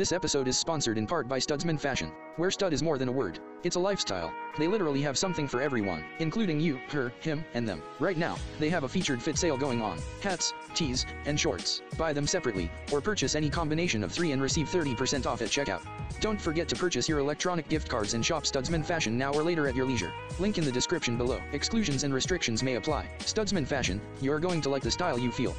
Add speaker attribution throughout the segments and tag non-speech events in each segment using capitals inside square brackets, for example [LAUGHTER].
Speaker 1: This episode is sponsored in part by Studsman Fashion, where stud is more than a word. It's a lifestyle. They literally have something for everyone, including you, her, him, and them. Right now, they have a featured fit sale going on. Hats, tees, and shorts. Buy them separately, or purchase any combination of three and receive 30% off at checkout. Don't forget to purchase your electronic gift cards and shop Studsman Fashion now or later at your leisure. Link in the description below. Exclusions and restrictions may apply. Studsman Fashion, you're going to like the style you feel.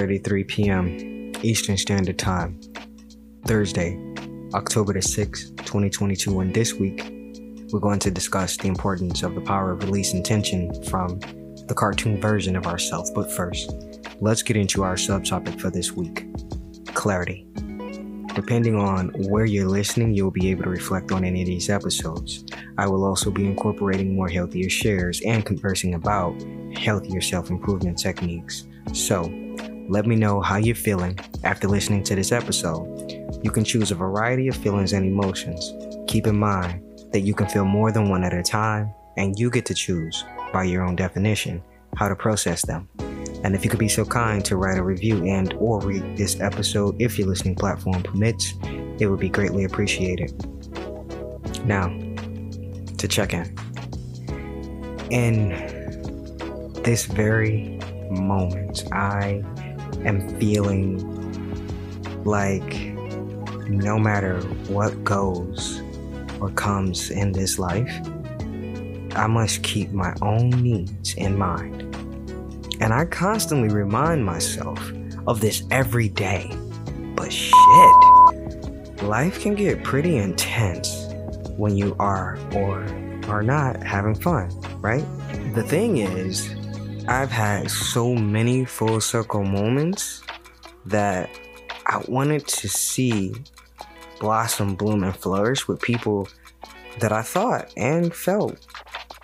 Speaker 2: It's 3:33 p.m. Eastern Standard Time. Thursday, October the 6th, 2022, and this week we're going to discuss the importance of the power of releasing tension from the cartoon version of ourselves. But first, let's get into our subtopic for this week. Clarity. Depending on where you're listening, you'll be able to reflect on any of these episodes. I will also be incorporating more healthier shares and conversing about healthier self improvement techniques. So, let me know how you're feeling after listening to this episode. You can choose a variety of feelings and emotions. Keep in mind that you can feel more than one at a time, and you get to choose, by your own definition, how to process them. And if you could be so kind to write a review and or read this episode if your listening platform permits, it would be greatly appreciated. Now, to check in. In this very moment, I am feeling like no matter what goes or comes in this life, I must keep my own needs in mind. And I constantly remind myself of this every day. But shit, life can get pretty intense when you are or are not having fun, right? The thing is, I've had so many full circle moments that I wanted to see blossom, bloom, and flourish with people that I thought and felt,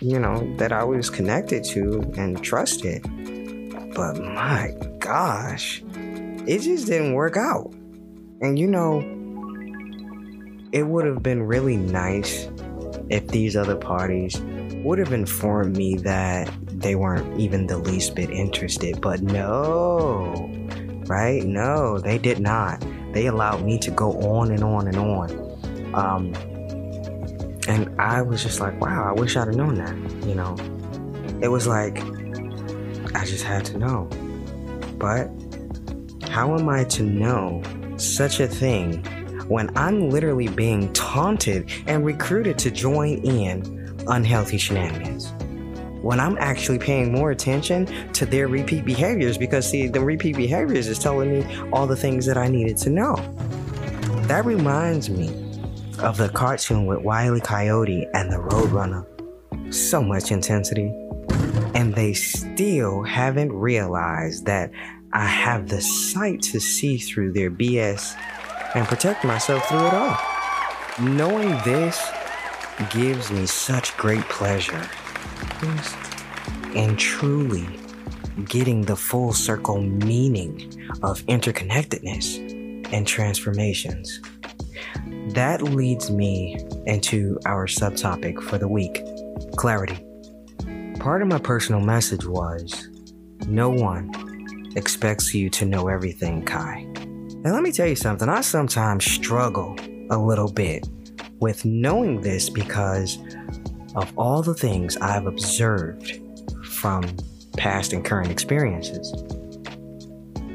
Speaker 2: you know, that I was connected to and trusted. But my gosh, it just didn't work out. And you know, it would have been really nice if these other parties would have informed me that they weren't even the least bit interested. But no, right? No, they did not. They allowed me to go on and on and on. Um, and I was just like, wow, I wish I'd have known that. You know, it was like, I just had to know. But how am I to know such a thing when I'm literally being taunted and recruited to join in unhealthy shenanigans? When I'm actually paying more attention to their repeat behaviors because, see, the repeat behaviors is telling me all the things that I needed to know. That reminds me of the cartoon with Wiley Coyote and the Roadrunner. So much intensity. And they still haven't realized that I have the sight to see through their BS and protect myself through it all. Knowing this gives me such great pleasure. And truly getting the full circle meaning of interconnectedness and transformations. That leads me into our subtopic for the week clarity. Part of my personal message was no one expects you to know everything, Kai. And let me tell you something, I sometimes struggle a little bit with knowing this because of all the things I've observed from past and current experiences.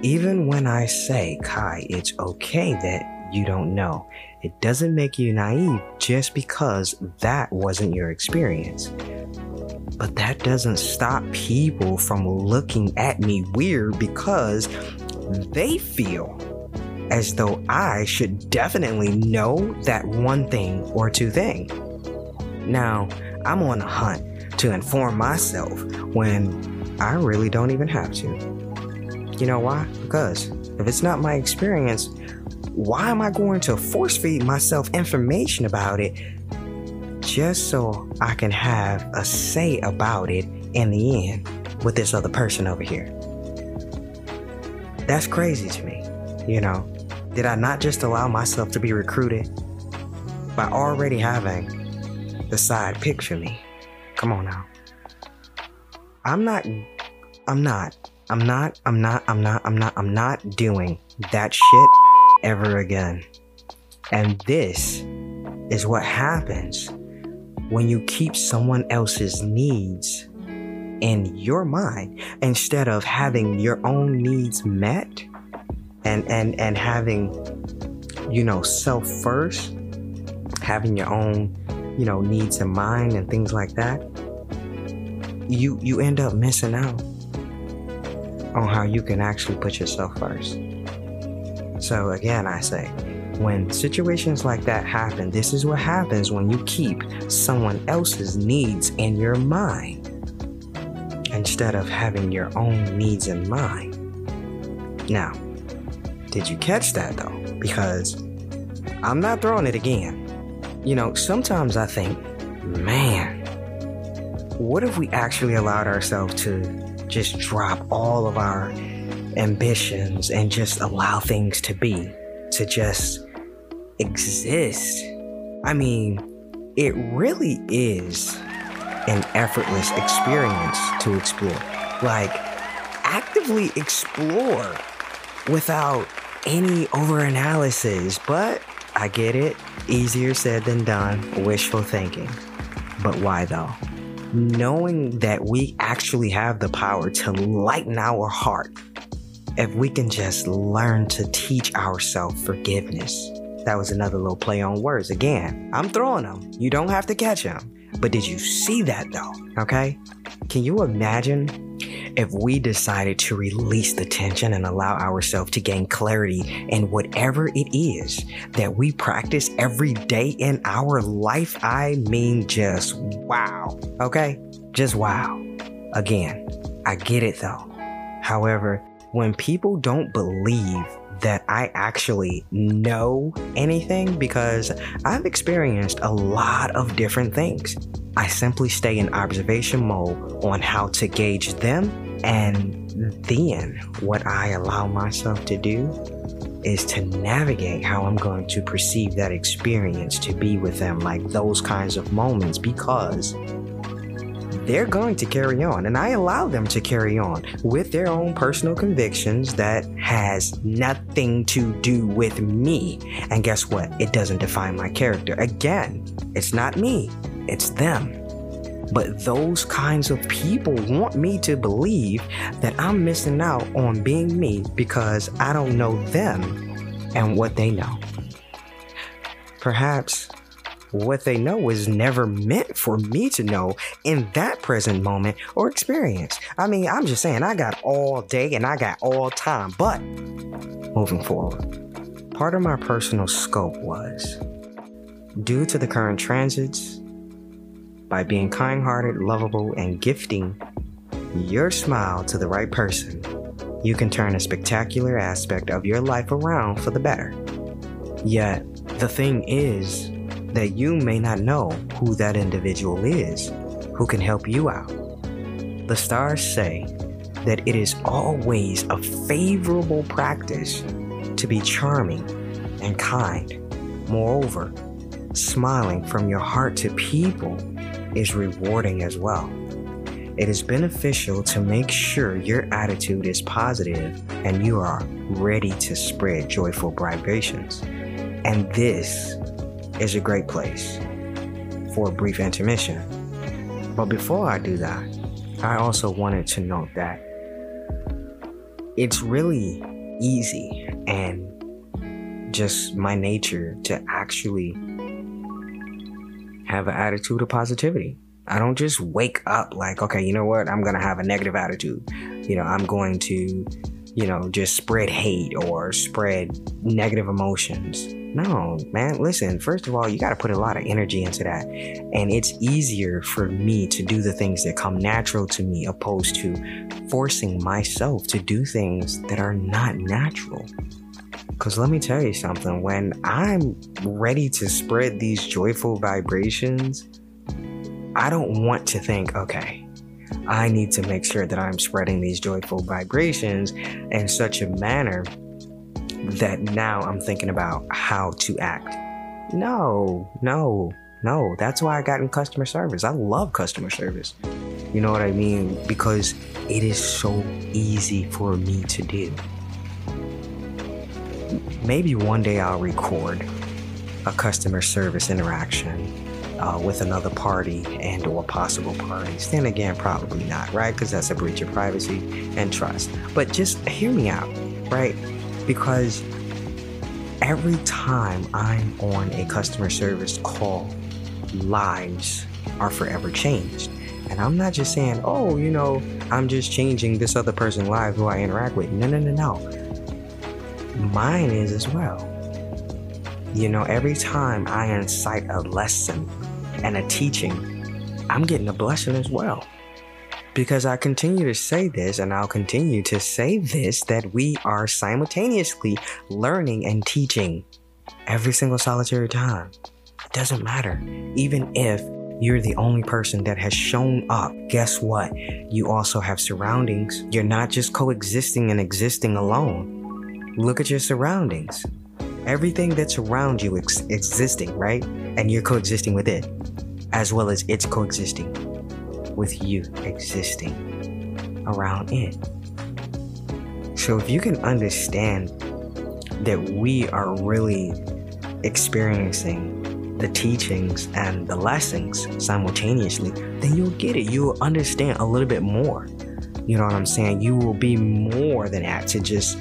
Speaker 2: Even when I say, Kai, it's okay that you don't know, it doesn't make you naive just because that wasn't your experience. But that doesn't stop people from looking at me weird because they feel as though I should definitely know that one thing or two thing. Now, I'm on a hunt to inform myself when I really don't even have to. You know why? Because if it's not my experience, why am I going to force feed myself information about it just so I can have a say about it in the end with this other person over here? That's crazy to me, you know. Did I not just allow myself to be recruited by already having the side picture me? Come on now. I'm not, I'm not, I'm not, I'm not, I'm not, I'm not, I'm not doing that shit ever again. And this is what happens when you keep someone else's needs in your mind instead of having your own needs met and and and having you know self first having your own you know needs in mind and things like that you you end up missing out on how you can actually put yourself first so again i say when situations like that happen this is what happens when you keep someone else's needs in your mind instead of having your own needs in mind now did you catch that though? Because I'm not throwing it again. You know, sometimes I think, man, what if we actually allowed ourselves to just drop all of our ambitions and just allow things to be, to just exist? I mean, it really is an effortless experience to explore. Like, actively explore without any overanalysis, but I get it. Easier said than done. Wishful thinking. But why though? Knowing that we actually have the power to lighten our heart if we can just learn to teach ourselves forgiveness. That was another little play on words. Again, I'm throwing them. You don't have to catch them. But did you see that though? Okay? Can you imagine if we decided to release the tension and allow ourselves to gain clarity in whatever it is that we practice every day in our life, I mean, just wow. Okay? Just wow. Again, I get it though. However, when people don't believe that I actually know anything because I've experienced a lot of different things. I simply stay in observation mode on how to gauge them, and then what I allow myself to do is to navigate how I'm going to perceive that experience to be with them, like those kinds of moments, because they're going to carry on and I allow them to carry on with their own personal convictions that has nothing to do with me. And guess what? It doesn't define my character. Again, it's not me, it's them. But those kinds of people want me to believe that I'm missing out on being me because I don't know them and what they know. Perhaps what they know was never meant for me to know in that present moment or experience. I mean, I'm just saying, I got all day and I got all time, but moving forward, part of my personal scope was due to the current transits, by being kind hearted, lovable, and gifting your smile to the right person, you can turn a spectacular aspect of your life around for the better. Yet, the thing is, that you may not know who that individual is who can help you out. The stars say that it is always a favorable practice to be charming and kind. Moreover, smiling from your heart to people is rewarding as well. It is beneficial to make sure your attitude is positive and you are ready to spread joyful vibrations. And this is a great place for a brief intermission. But before I do that, I also wanted to note that it's really easy and just my nature to actually have an attitude of positivity. I don't just wake up like, okay, you know what? I'm going to have a negative attitude. You know, I'm going to, you know, just spread hate or spread negative emotions. No, man, listen, first of all, you got to put a lot of energy into that. And it's easier for me to do the things that come natural to me opposed to forcing myself to do things that are not natural. Because let me tell you something, when I'm ready to spread these joyful vibrations, I don't want to think, okay, I need to make sure that I'm spreading these joyful vibrations in such a manner that now I'm thinking about how to act. No, no, no. That's why I got in customer service. I love customer service. You know what I mean? Because it is so easy for me to do. Maybe one day I'll record a customer service interaction uh, with another party and or possible parties then again probably not right? Because that's a breach of privacy and trust. But just hear me out right? Because every time i'm on a customer service call lives are forever changed. And i'm not just saying oh you know i'm just changing this other person's life who i interact with. No no no no mine is as well you know, every time I incite a lesson and a teaching, I'm getting a blessing as well. Because I continue to say this, and I'll continue to say this that we are simultaneously learning and teaching every single solitary time. It doesn't matter. Even if you're the only person that has shown up, guess what? You also have surroundings. You're not just coexisting and existing alone. Look at your surroundings. Everything that's around you is existing, right? And you're coexisting with it as well as it's coexisting with you existing around it. So if you can understand that we are really experiencing the teachings and the lessons simultaneously, then you'll get it. You'll understand a little bit more. You know what I'm saying? You will be more than apt to just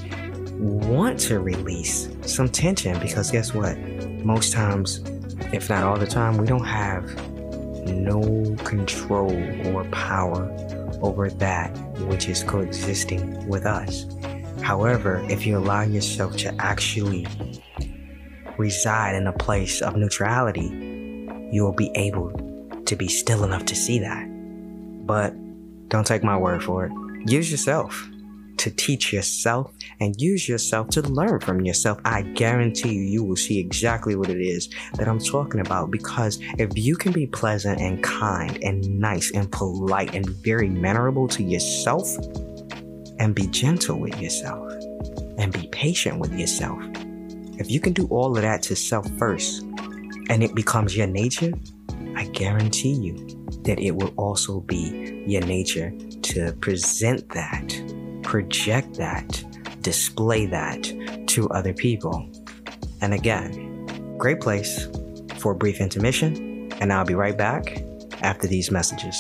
Speaker 2: want to release some tension because guess what? Most times, if not all the time, we don't have no control or power over that which is coexisting with us. However, if you allow yourself to actually reside in a place of neutrality, you will be able to be still enough to see that. But don't take my word for it. Use yourself to teach yourself and use yourself to learn from yourself. I guarantee you, you will see exactly what it is that I'm talking about. Because if you can be pleasant and kind and nice and polite and very mannerable to yourself, and be gentle with yourself, and be patient with yourself, if you can do all of that to self first, and it becomes your nature, I guarantee you that it will also be your nature to present that project that, display that to other people. And again, great place for a brief intermission, and I'll be right back after these messages.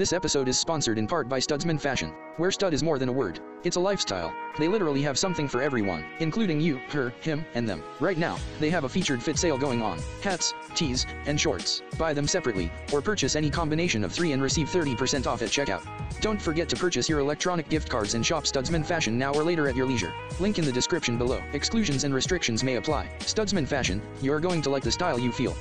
Speaker 1: This episode is sponsored in part by Studsman Fashion, where stud is more than a word. It's a lifestyle. They literally have something for everyone, including you, her, him, and them. Right now, they have a featured fit sale going on. Hats, tees, and shorts. Buy them separately, or purchase any combination of three and receive 30% off at checkout. Don't forget to purchase your electronic gift cards and shop Studsman Fashion now or later at your leisure. Link in the description below. Exclusions and restrictions may apply. Studsman Fashion, you're going to like the style you feel.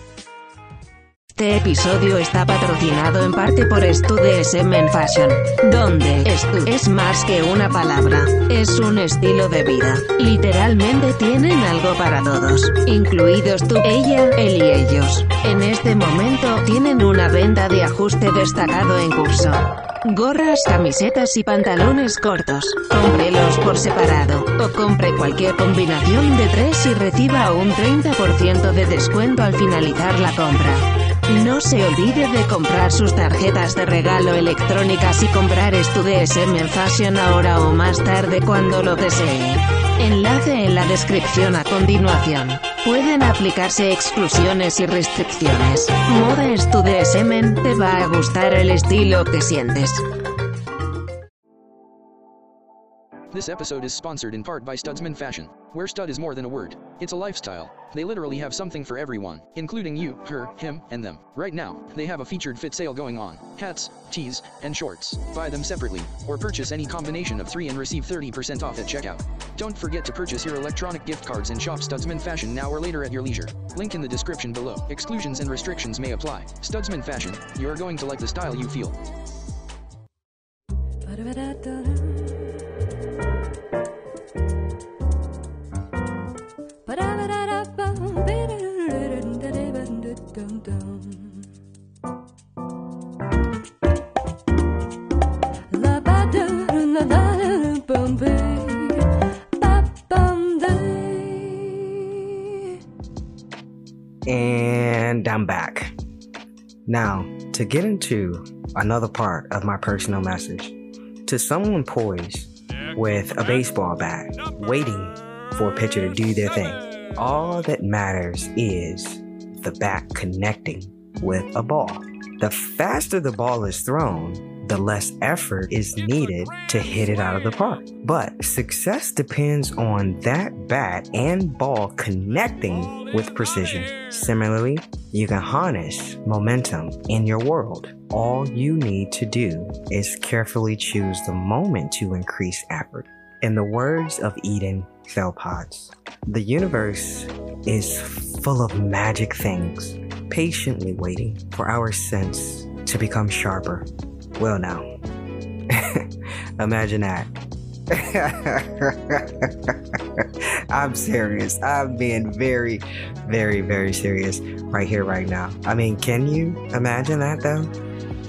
Speaker 3: Este episodio está patrocinado en parte por Studsm en Fashion, donde Stud es más que una palabra, es un estilo de vida. Literalmente tienen algo para todos, incluidos tú, ella, él y ellos. En este momento tienen una venta de ajuste destacado en curso. Gorras, camisetas y pantalones cortos. Cómprelos por separado. O compre cualquier combinación de tres y reciba un 30% de descuento al finalizar la compra. No se olvide de comprar sus tarjetas de regalo electrónicas y comprar DSM en Fashion ahora o más tarde cuando lo desee. Enlace en la descripción a continuación. Pueden aplicarse exclusiones y restricciones. Moda DSM te va a gustar el estilo que sientes.
Speaker 1: This episode is sponsored in part by Studsman Fashion, where stud is more than a word. It's a lifestyle. They literally have something for everyone, including you, her, him, and them. Right now, they have a featured fit sale going on. Hats, tees, and shorts. Buy them separately, or purchase any combination of three and receive 30% off at checkout. Don't forget to purchase your electronic gift cards and shop Studsman Fashion now or later at your leisure. Link in the description below. Exclusions and restrictions may apply. Studsman Fashion, you're going to like the style you feel.
Speaker 2: And I'm back. Now, to get into another part of my personal message, to someone poised with a baseball bat, waiting for a pitcher to do their thing, all that matters is the bat connecting with a ball. The faster the ball is thrown, the less effort is needed to hit it out of the park. But success depends on that bat and ball connecting with precision. Similarly, you can harness momentum in your world. All you need to do is carefully choose the moment to increase effort. In the words of Eden Phillpotts, the universe is full of magic things, patiently waiting for our sense to become sharper well, now, [LAUGHS] imagine that. [LAUGHS] I'm serious. I'm being very, very, very serious right here, right now. I mean, can you imagine that though?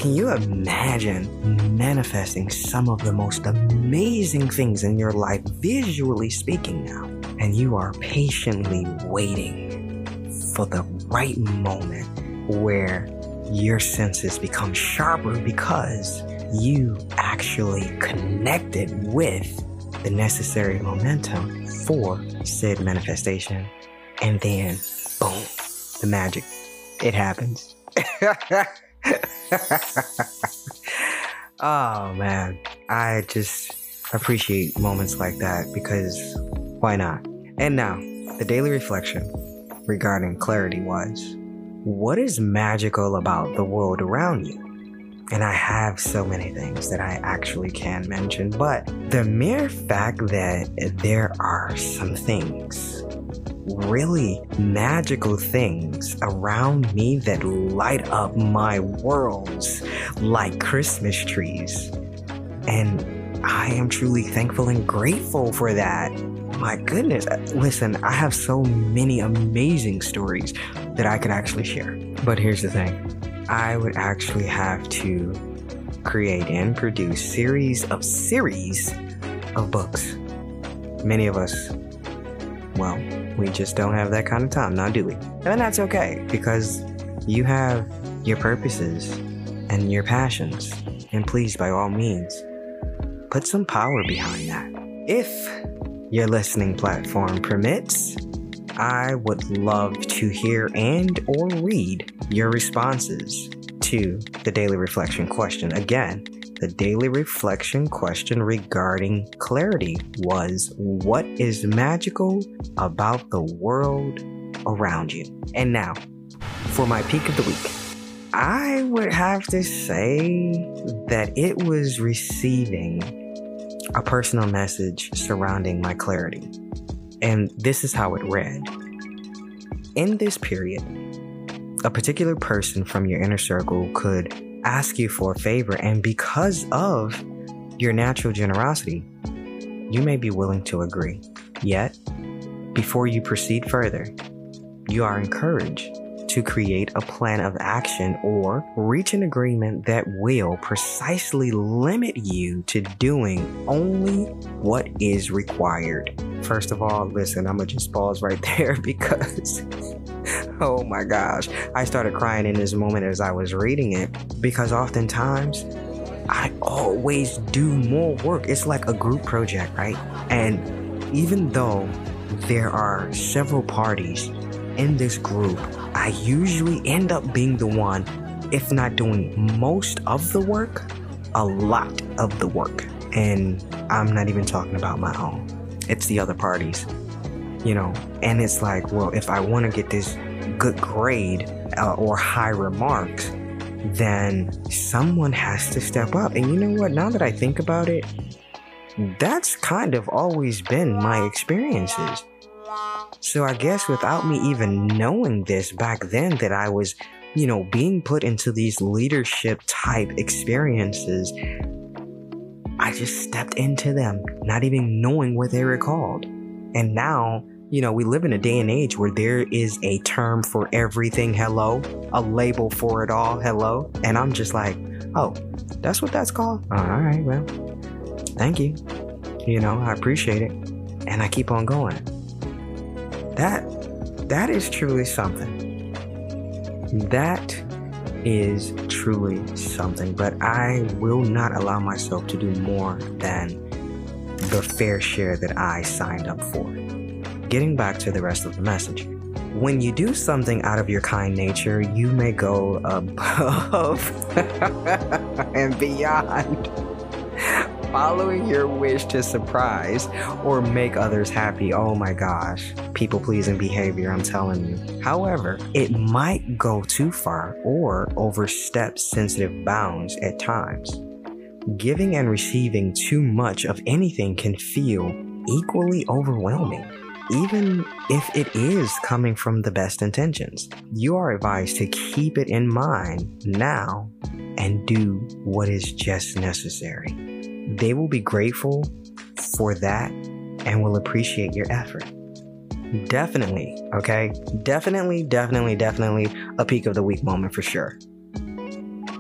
Speaker 2: Can you imagine manifesting some of the most amazing things in your life, visually speaking, now? And you are patiently waiting for the right moment where your senses become sharper because you actually connected with the necessary momentum for said manifestation. And then, boom, the magic. It happens. [LAUGHS] [LAUGHS] oh man, I just appreciate moments like that because why not? And now, the daily reflection regarding clarity was what is magical about the world around you? And I have so many things that I actually can mention, but the mere fact that there are some things, really magical things around me that light up my worlds like Christmas trees. And I am truly thankful and grateful for that my goodness. Uh, listen, I have so many amazing stories that I could actually share. But here's the thing I would actually have to create and produce series of series of books. Many of us, well, we just don't have that kind of time, now do we? And that's okay because you have your purposes and your passions. And please, by all means, put some power behind that. If your listening platform permits, I would love to hear and or read your responses to the daily reflection question. Again, the daily reflection question regarding clarity was What is magical about the world around you? And now, for my peak of the week, I would have to say that it was receiving a personal message surrounding my clarity. And this is how it read. In this period, a particular person from your inner circle could ask you for a favor, and because of your natural generosity, you may be willing to agree. Yet, before you proceed further, you are encouraged to create a plan of action or reach an agreement that will precisely limit you to doing only what is required. First of all, listen, I'm gonna just pause right [LAUGHS] there because oh my gosh, I started crying in this moment as I was reading it because oftentimes I always do more work. It's like a group project, right? And even though there are several parties in this group, I usually end up being the one, if not doing most of the work, a lot of the work. And I'm not even talking about my own, it's the other parties, you know. And it's like, well, if I want to get this good grade uh, or high remarks, then someone has to step up. And you know what? Now that I think about it, that's kind of always been my experiences. So I guess without me even knowing this back then, that I was, you know, being put into these leadership type experiences, I just stepped into them, not even knowing what they were called. And now, you know, we live in a day and age where there is a term for everything, hello, a label for it all, hello. And I'm just like, oh, that's what that's called? Uh, all right, well, thank you. You know, I appreciate it. And I keep on going that that is truly something. That is truly something, but I will not allow myself to do more than the fair share that I signed up for. Getting back to the rest of the message. When you do something out of your kind nature, you may go above [LAUGHS] and beyond following your wish to surprise or make others happy. Oh my gosh, people pleasing behavior, I'm telling you. However, it might go too far or overstep sensitive bounds at times. Giving and receiving too much of anything can feel equally overwhelming even if it is coming from the best intentions. You are advised to keep it in mind now and do what is just necessary they will be grateful for that and will appreciate your effort. Definitely, okay? Definitely, definitely, definitely a peak of the week moment for sure.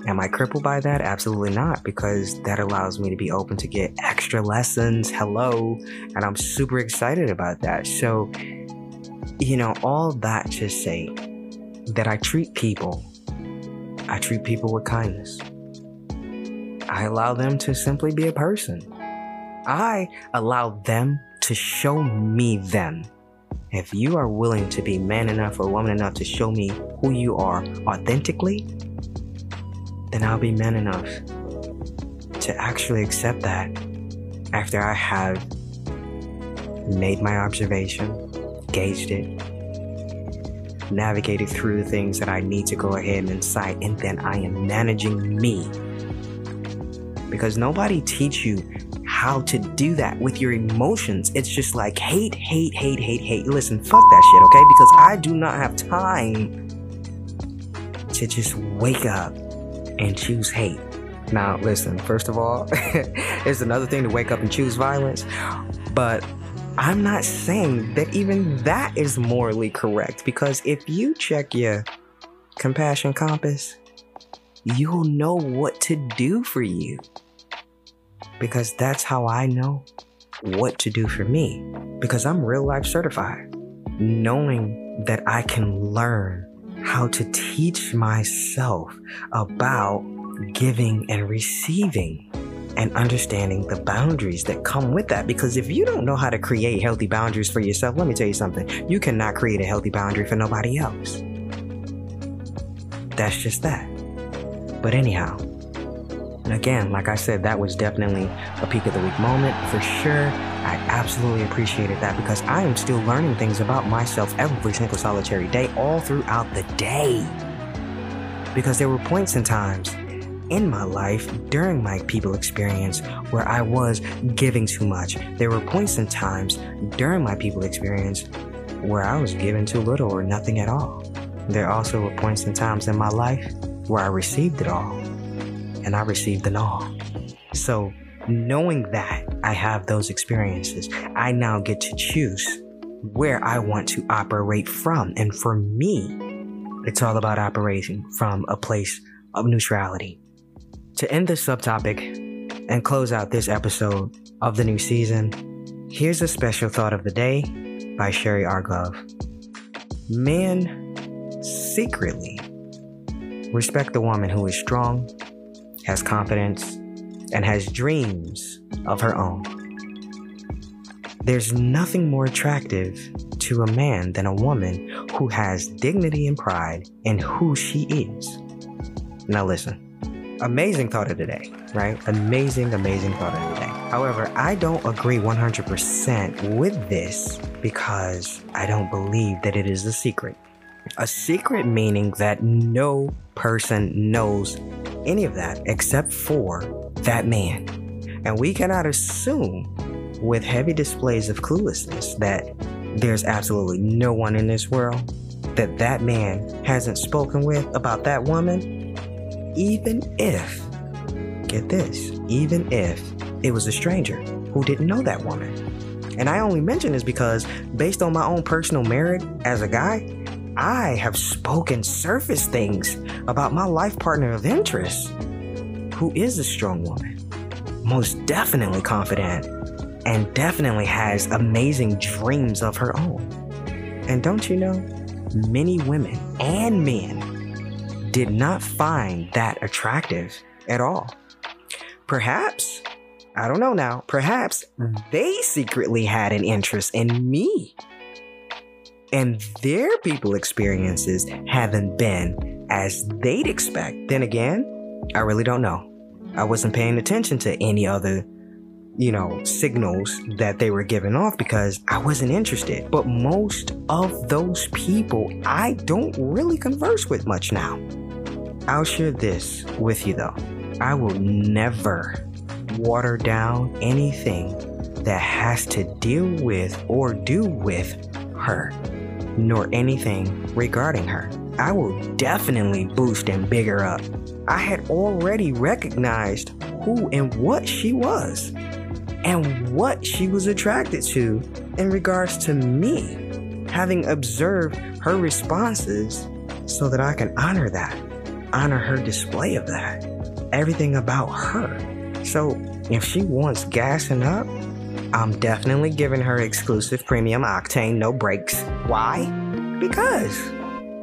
Speaker 2: Am I crippled by that? Absolutely not, because that allows me to be open to get extra lessons. Hello. And I'm super excited about that. So, you know, all that to say that I treat people, I treat people with kindness. I allow them to simply be a person. I allow them to show me them. If you are willing to be man enough or woman enough to show me who you are authentically, then I'll be man enough to actually accept that after I have made my observation, gauged it, navigated through the things that I need to go ahead and incite, and then I am managing me. Because nobody teach you how to do that with your emotions. It's just like hate, hate, hate, hate, hate. Listen, fuck that shit, okay? Because I do not have time to just wake up and choose hate. Now, listen, first of all, [LAUGHS] it's another thing to wake up and choose violence, but I'm not saying that even that is morally correct because if you check your compassion compass, you'll know what to do for you. Because that's how I know what to do for me. Because I'm real life certified. Knowing that I can learn how to teach myself about giving and receiving and understanding the boundaries that come with that. Because if you don't know how to create healthy boundaries for yourself, let me tell you something you cannot create a healthy boundary for nobody else. That's just that. But anyhow, again, like I said, that was definitely a peak of the week moment for sure. I absolutely appreciated that because I am still learning things about myself every single solitary day, all throughout the day. Because there were points and times in my life during my people experience where I was giving too much. There were points and times during my people experience where I was giving too little or nothing at all. There also were points and times in my life where I received it all and I received it all. So, knowing that I have those experiences, I now get to choose where I want to operate from. And for me, it's all about operating from a place of neutrality. To end this subtopic and close out this episode of the new season, here's a special thought of the day by Sherry Argov. Men secretly respect the woman who is strong, has confidence, and has dreams of her own. There's nothing more attractive to a man than a woman who has dignity and pride in who she is. Now, listen amazing thought of the day, right? Amazing, amazing thought of the day. However, I don't agree 100% with this because I don't believe that it is a secret. A secret meaning that no person knows any of that except for that man. And we cannot assume with heavy displays of cluelessness that there's absolutely no one in this world that that man hasn't spoken with about that woman even if, get this, even if it was a stranger who didn't know that woman. And I only mention this because, based on my own personal merit as a guy, I have spoken surface things about my life partner of interest, who is a strong woman, most definitely confident, and definitely has amazing dreams of her own. And don't you know, many women and men did not find that attractive at all. Perhaps, I don't know now, perhaps mm. they secretly had an interest in me. And their people experiences haven't been as they'd expect. Then again, I really don't know. I wasn't paying attention to any other, you know, signals that they were giving off because I wasn't interested. But most of those people I don't really converse with much now. I'll share this with you though. I will never water down anything that has to deal with or do with her, nor anything regarding her. I will definitely boost and bigger up. I had already recognized who and what she was and what she was attracted to in regards to me, having observed her responses so that I can honor that honor her display of that. Everything about her. So if she wants gassing up, I'm definitely giving her exclusive premium octane, no brakes. Why? Because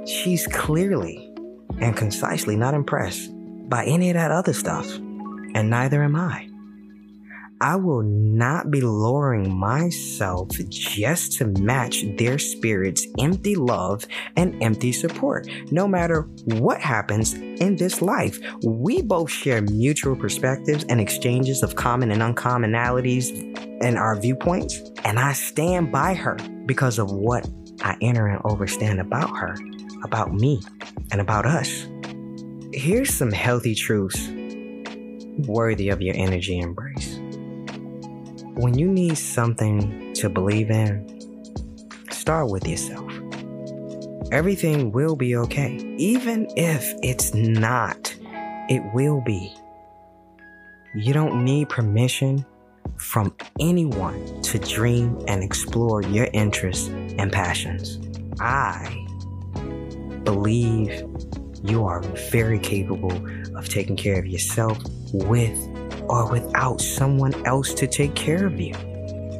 Speaker 2: she's clearly and concisely not impressed by any of that other stuff, and neither am I. I will not be lowering myself just to match their spirit's empty love and empty support. No matter what happens in this life, we both share mutual perspectives and exchanges of common and uncommonalities in our viewpoints, and I stand by her because of what I enter and understand about her, about me, and about us. Here's some healthy truths worthy of your energy embrace when you need something to believe in, start with yourself. Everything will be okay. Even if it's not, it will be. You don't need permission from anyone to dream and explore your interests and passions. I believe you are very capable of taking care of yourself with or without someone else to take care of you.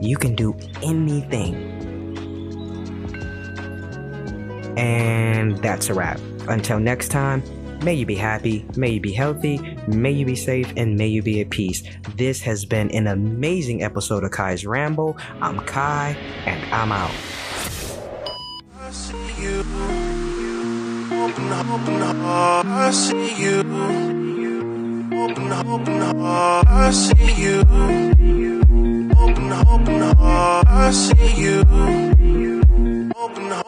Speaker 2: You can do anything. And that's a wrap. Until next time, may you be happy, may you be healthy, may you be safe, and may you be at peace. This has been an amazing episode of Kai's Ramble. I'm Kai, and I'm out. I see you. Open up, open up. I see you open, open heart, I see you. Open, open heart, I see you. Open heart.